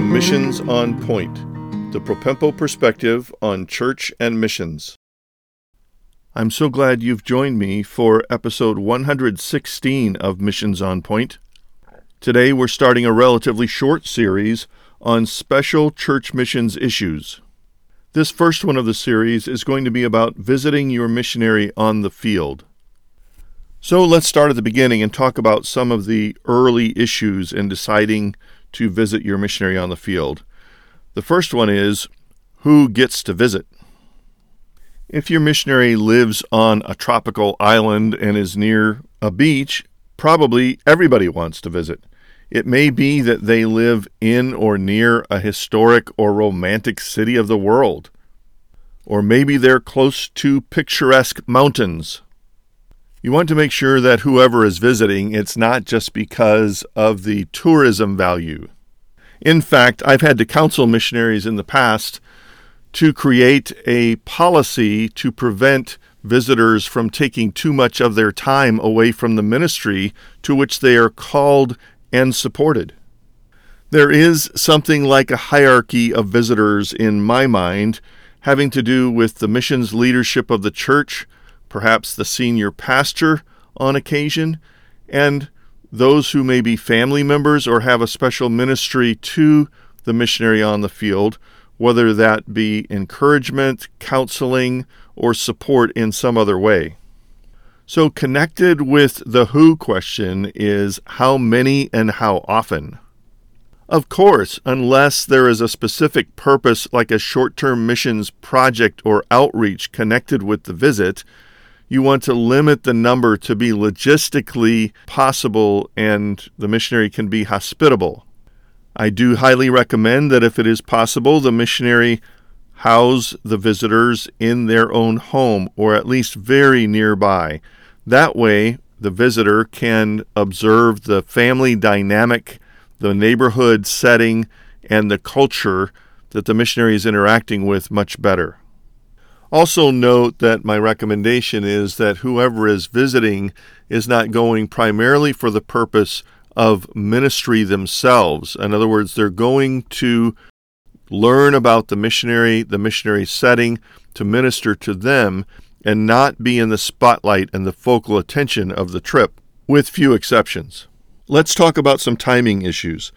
Missions on Point, the Propempo perspective on church and missions. I'm so glad you've joined me for episode 116 of Missions on Point. Today we're starting a relatively short series on special church missions issues. This first one of the series is going to be about visiting your missionary on the field. So let's start at the beginning and talk about some of the early issues in deciding to visit your missionary on the field. The first one is who gets to visit? If your missionary lives on a tropical island and is near a beach, probably everybody wants to visit. It may be that they live in or near a historic or romantic city of the world. Or maybe they're close to picturesque mountains. You want to make sure that whoever is visiting, it's not just because of the tourism value. In fact, I've had to counsel missionaries in the past to create a policy to prevent visitors from taking too much of their time away from the ministry to which they are called and supported. There is something like a hierarchy of visitors in my mind, having to do with the missions leadership of the church, perhaps the senior pastor on occasion, and those who may be family members or have a special ministry to the missionary on the field, whether that be encouragement, counseling, or support in some other way. So, connected with the who question is how many and how often. Of course, unless there is a specific purpose like a short term missions project or outreach connected with the visit, you want to limit the number to be logistically possible and the missionary can be hospitable. I do highly recommend that if it is possible, the missionary house the visitors in their own home or at least very nearby. That way, the visitor can observe the family dynamic, the neighborhood setting, and the culture that the missionary is interacting with much better. Also, note that my recommendation is that whoever is visiting is not going primarily for the purpose of ministry themselves. In other words, they're going to learn about the missionary, the missionary setting, to minister to them, and not be in the spotlight and the focal attention of the trip, with few exceptions. Let's talk about some timing issues.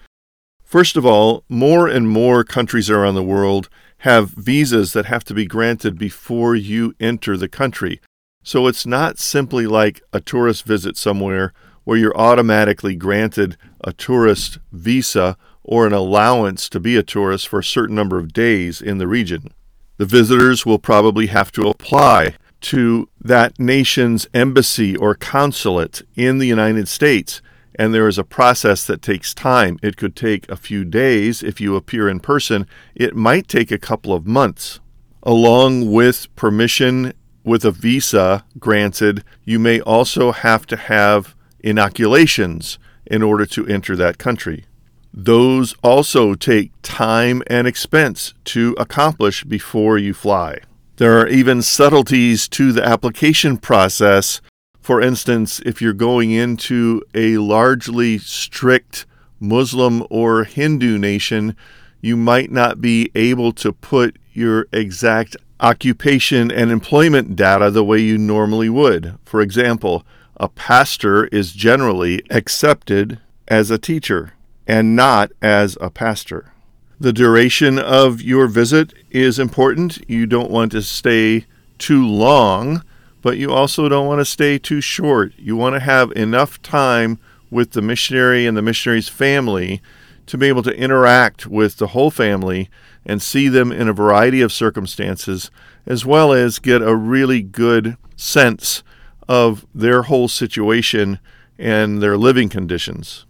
First of all, more and more countries around the world have visas that have to be granted before you enter the country. So it's not simply like a tourist visit somewhere where you're automatically granted a tourist visa or an allowance to be a tourist for a certain number of days in the region. The visitors will probably have to apply to that nation's embassy or consulate in the United States and there is a process that takes time. It could take a few days if you appear in person, it might take a couple of months. Along with permission with a visa granted, you may also have to have inoculations in order to enter that country. Those also take time and expense to accomplish before you fly. There are even subtleties to the application process for instance, if you're going into a largely strict Muslim or Hindu nation, you might not be able to put your exact occupation and employment data the way you normally would. For example, a pastor is generally accepted as a teacher and not as a pastor. The duration of your visit is important. You don't want to stay too long but you also don't want to stay too short. You want to have enough time with the missionary and the missionary's family to be able to interact with the whole family and see them in a variety of circumstances, as well as get a really good sense of their whole situation and their living conditions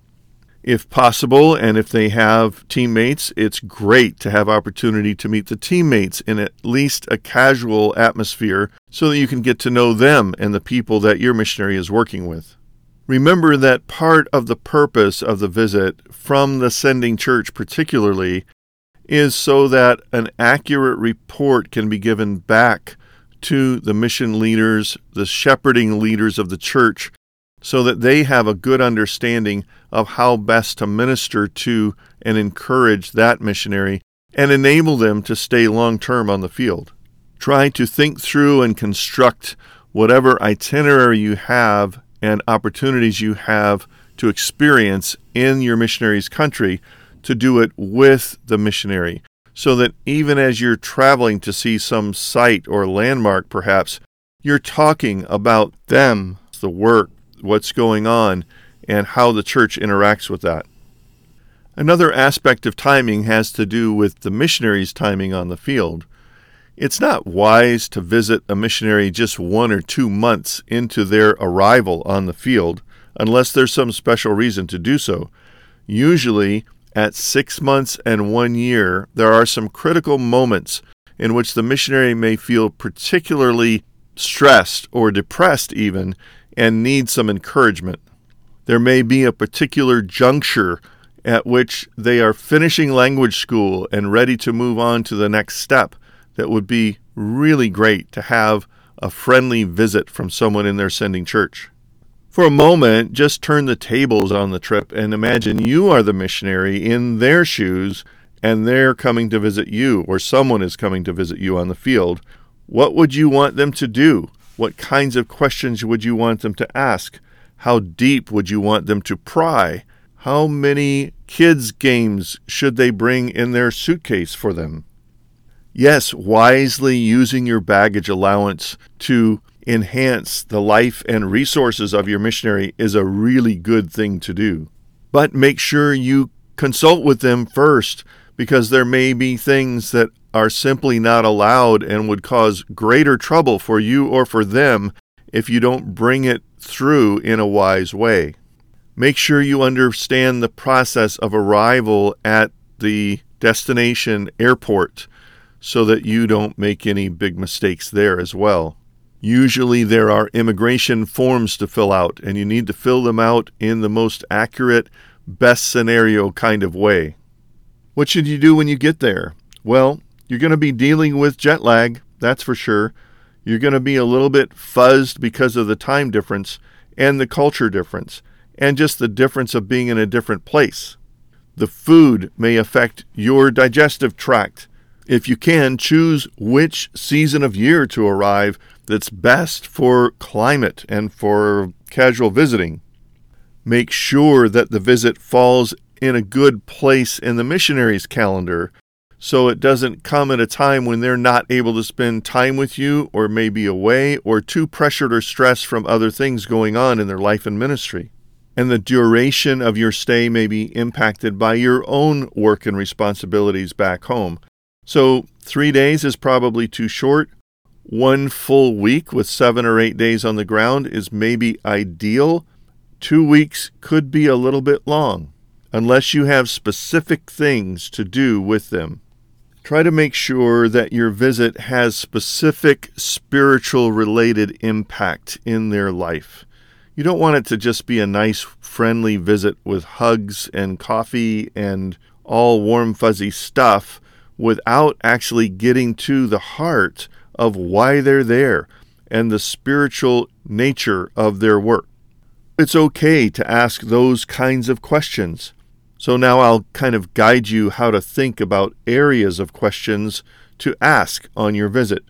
if possible and if they have teammates it's great to have opportunity to meet the teammates in at least a casual atmosphere so that you can get to know them and the people that your missionary is working with remember that part of the purpose of the visit from the sending church particularly is so that an accurate report can be given back to the mission leaders the shepherding leaders of the church so that they have a good understanding of how best to minister to and encourage that missionary and enable them to stay long term on the field. Try to think through and construct whatever itinerary you have and opportunities you have to experience in your missionary's country to do it with the missionary so that even as you're traveling to see some site or landmark, perhaps, you're talking about them, the work, what's going on, and how the church interacts with that. Another aspect of timing has to do with the missionary's timing on the field. It's not wise to visit a missionary just one or two months into their arrival on the field unless there's some special reason to do so. Usually, at six months and one year, there are some critical moments in which the missionary may feel particularly stressed or depressed, even, and need some encouragement. There may be a particular juncture at which they are finishing language school and ready to move on to the next step that would be really great to have a friendly visit from someone in their sending church. For a moment, just turn the tables on the trip and imagine you are the missionary in their shoes and they're coming to visit you, or someone is coming to visit you on the field. What would you want them to do? What kinds of questions would you want them to ask? How deep would you want them to pry? How many kids' games should they bring in their suitcase for them? Yes, wisely using your baggage allowance to enhance the life and resources of your missionary is a really good thing to do. But make sure you consult with them first because there may be things that are simply not allowed and would cause greater trouble for you or for them if you don't bring it through in a wise way. Make sure you understand the process of arrival at the destination airport so that you don't make any big mistakes there as well. Usually, there are immigration forms to fill out, and you need to fill them out in the most accurate, best scenario kind of way. What should you do when you get there? Well, you're going to be dealing with jet lag, that's for sure. You're going to be a little bit fuzzed because of the time difference and the culture difference, and just the difference of being in a different place. The food may affect your digestive tract. If you can, choose which season of year to arrive that's best for climate and for casual visiting. Make sure that the visit falls in a good place in the missionary's calendar so it doesn't come at a time when they're not able to spend time with you or maybe away or too pressured or stressed from other things going on in their life and ministry. And the duration of your stay may be impacted by your own work and responsibilities back home. So, three days is probably too short. One full week with seven or eight days on the ground is maybe ideal. Two weeks could be a little bit long, unless you have specific things to do with them. Try to make sure that your visit has specific spiritual related impact in their life. You don't want it to just be a nice, friendly visit with hugs and coffee and all warm, fuzzy stuff without actually getting to the heart of why they're there and the spiritual nature of their work. It's okay to ask those kinds of questions. So now I'll kind of guide you how to think about areas of questions to ask on your visit.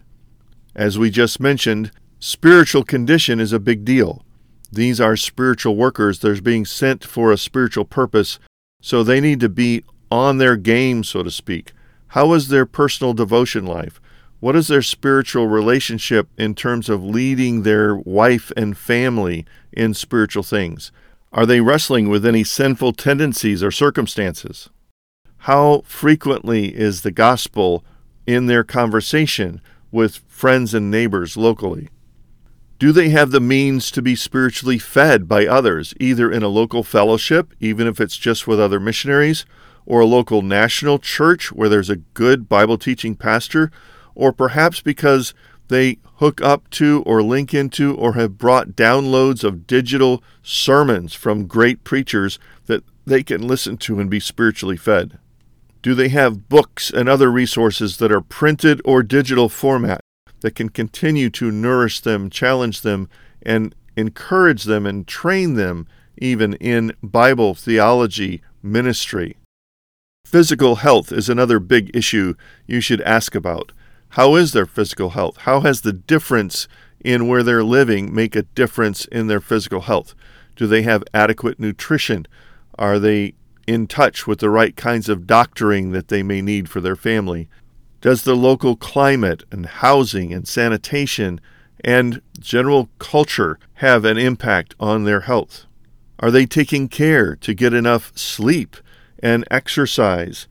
As we just mentioned, spiritual condition is a big deal. These are spiritual workers. They're being sent for a spiritual purpose, so they need to be on their game, so to speak. How is their personal devotion life? What is their spiritual relationship in terms of leading their wife and family in spiritual things? Are they wrestling with any sinful tendencies or circumstances? How frequently is the gospel in their conversation with friends and neighbors locally? Do they have the means to be spiritually fed by others, either in a local fellowship, even if it's just with other missionaries, or a local national church where there's a good Bible teaching pastor, or perhaps because they hook up to or link into or have brought downloads of digital sermons from great preachers that they can listen to and be spiritually fed? Do they have books and other resources that are printed or digital format that can continue to nourish them, challenge them, and encourage them and train them even in Bible theology ministry. Physical health is another big issue you should ask about. How is their physical health? How has the difference in where they're living make a difference in their physical health? Do they have adequate nutrition? Are they in touch with the right kinds of doctoring that they may need for their family? Does the local climate and housing and sanitation and general culture have an impact on their health? Are they taking care to get enough sleep and exercise?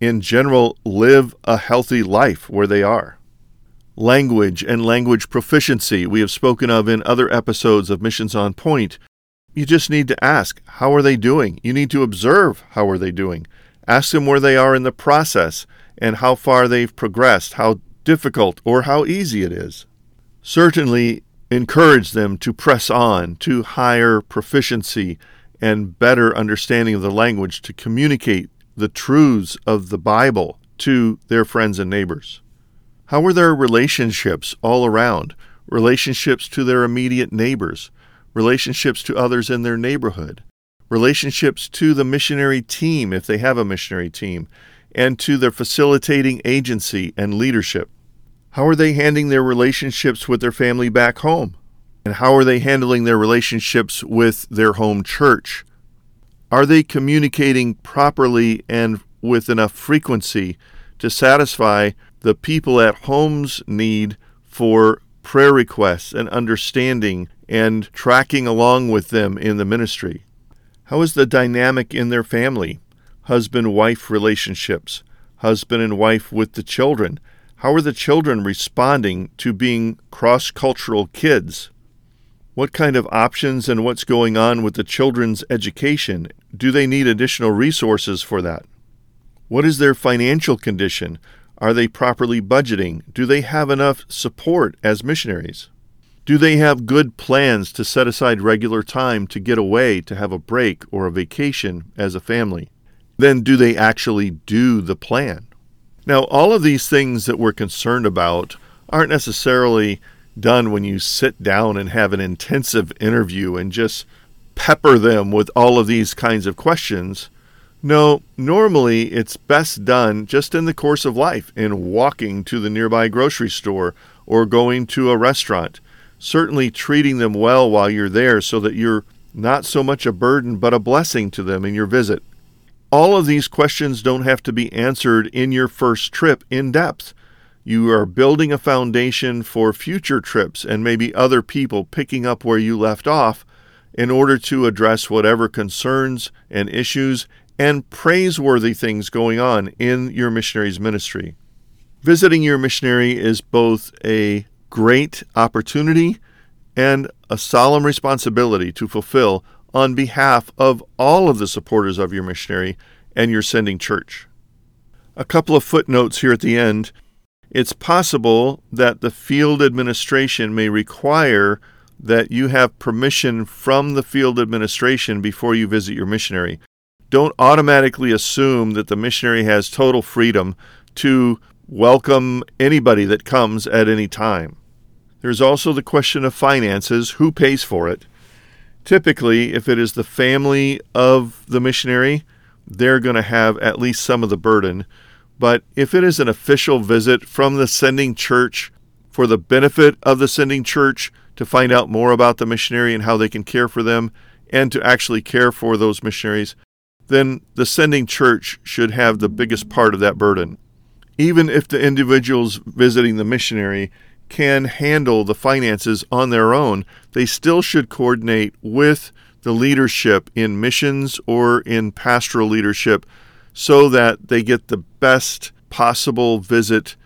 In general, live a healthy life where they are. Language and language proficiency, we have spoken of in other episodes of Missions on Point. You just need to ask, how are they doing? You need to observe, how are they doing? Ask them where they are in the process and how far they've progressed, how difficult or how easy it is. Certainly, encourage them to press on to higher proficiency and better understanding of the language to communicate the truths of the Bible to their friends and neighbors. How are their relationships all around? Relationships to their immediate neighbors, relationships to others in their neighborhood, relationships to the missionary team if they have a missionary team, and to their facilitating agency and leadership. How are they handling their relationships with their family back home? And how are they handling their relationships with their home church? Are they communicating properly and with enough frequency to satisfy the people at home's need for prayer requests and understanding and tracking along with them in the ministry? How is the dynamic in their family? Husband wife relationships, husband and wife with the children. How are the children responding to being cross cultural kids? What kind of options and what's going on with the children's education? Do they need additional resources for that? What is their financial condition? Are they properly budgeting? Do they have enough support as missionaries? Do they have good plans to set aside regular time to get away to have a break or a vacation as a family? Then do they actually do the plan? Now, all of these things that we're concerned about aren't necessarily done when you sit down and have an intensive interview and just pepper them with all of these kinds of questions. No, normally it's best done just in the course of life, in walking to the nearby grocery store or going to a restaurant. Certainly treating them well while you're there so that you're not so much a burden but a blessing to them in your visit. All of these questions don't have to be answered in your first trip in depth. You are building a foundation for future trips and maybe other people picking up where you left off in order to address whatever concerns and issues and praiseworthy things going on in your missionary's ministry. Visiting your missionary is both a great opportunity and a solemn responsibility to fulfill on behalf of all of the supporters of your missionary and your sending church. A couple of footnotes here at the end it's possible that the field administration may require that you have permission from the field administration before you visit your missionary. Don't automatically assume that the missionary has total freedom to welcome anybody that comes at any time. There's also the question of finances who pays for it? Typically, if it is the family of the missionary, they're going to have at least some of the burden. But if it is an official visit from the sending church for the benefit of the sending church to find out more about the missionary and how they can care for them and to actually care for those missionaries, then the sending church should have the biggest part of that burden. Even if the individuals visiting the missionary can handle the finances on their own, they still should coordinate with the leadership in missions or in pastoral leadership so that they get the best possible visit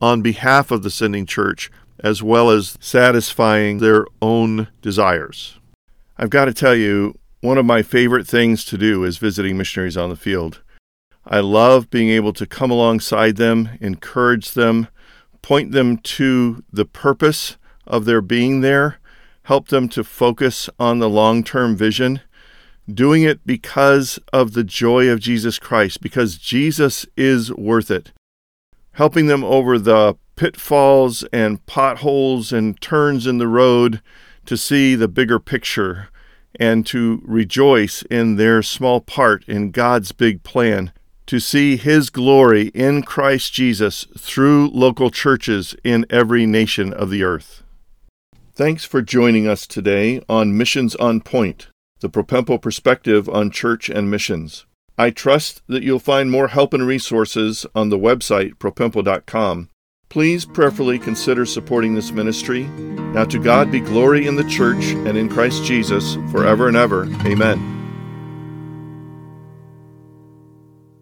on behalf of the sending church as well as satisfying their own desires. I've got to tell you, one of my favorite things to do is visiting missionaries on the field. I love being able to come alongside them, encourage them, point them to the purpose of their being there, help them to focus on the long term vision, doing it because of the joy of Jesus Christ, because Jesus is worth it. Helping them over the pitfalls and potholes and turns in the road to see the bigger picture and to rejoice in their small part in God's big plan to see His glory in Christ Jesus through local churches in every nation of the earth. Thanks for joining us today on Missions on Point, the Propempo perspective on church and missions. I trust that you'll find more help and resources on the website propempo.com. Please prayerfully consider supporting this ministry. Now to God be glory in the church and in Christ Jesus forever and ever. Amen.